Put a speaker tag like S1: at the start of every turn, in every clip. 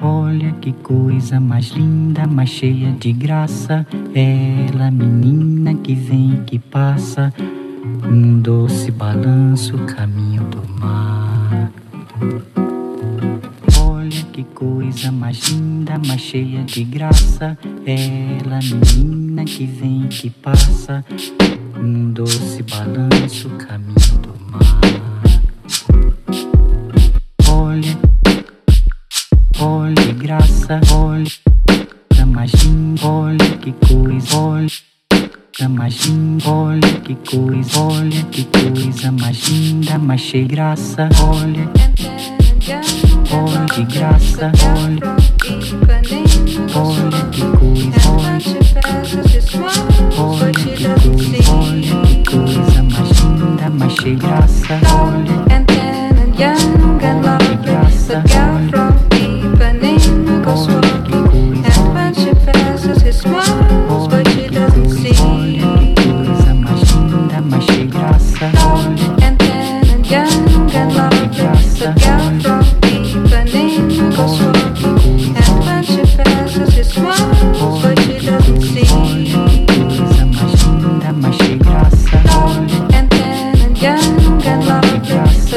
S1: Olha que coisa mais linda, mais cheia de graça. Ela, menina que vem que passa, um doce balanço, caminho do mar. Olha que coisa mais linda, mais cheia de graça. Ela, menina que vem que passa, um doce balanço, caminho do mar. Graça, olha a mais olha que coisa, olha a mais olha que coisa, olha que coisa mais linda, mais cheia graça, olha, olha que graça, olha, olha que coisa, olha, olha que coisa, olha que coisa mais linda, mais cheia graça, olha, olha que graça, olha.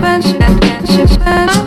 S1: graça, olha,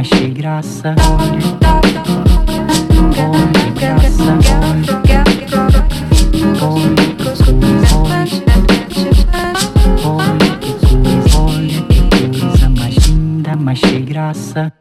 S1: olha que graça, olha, olha de graça.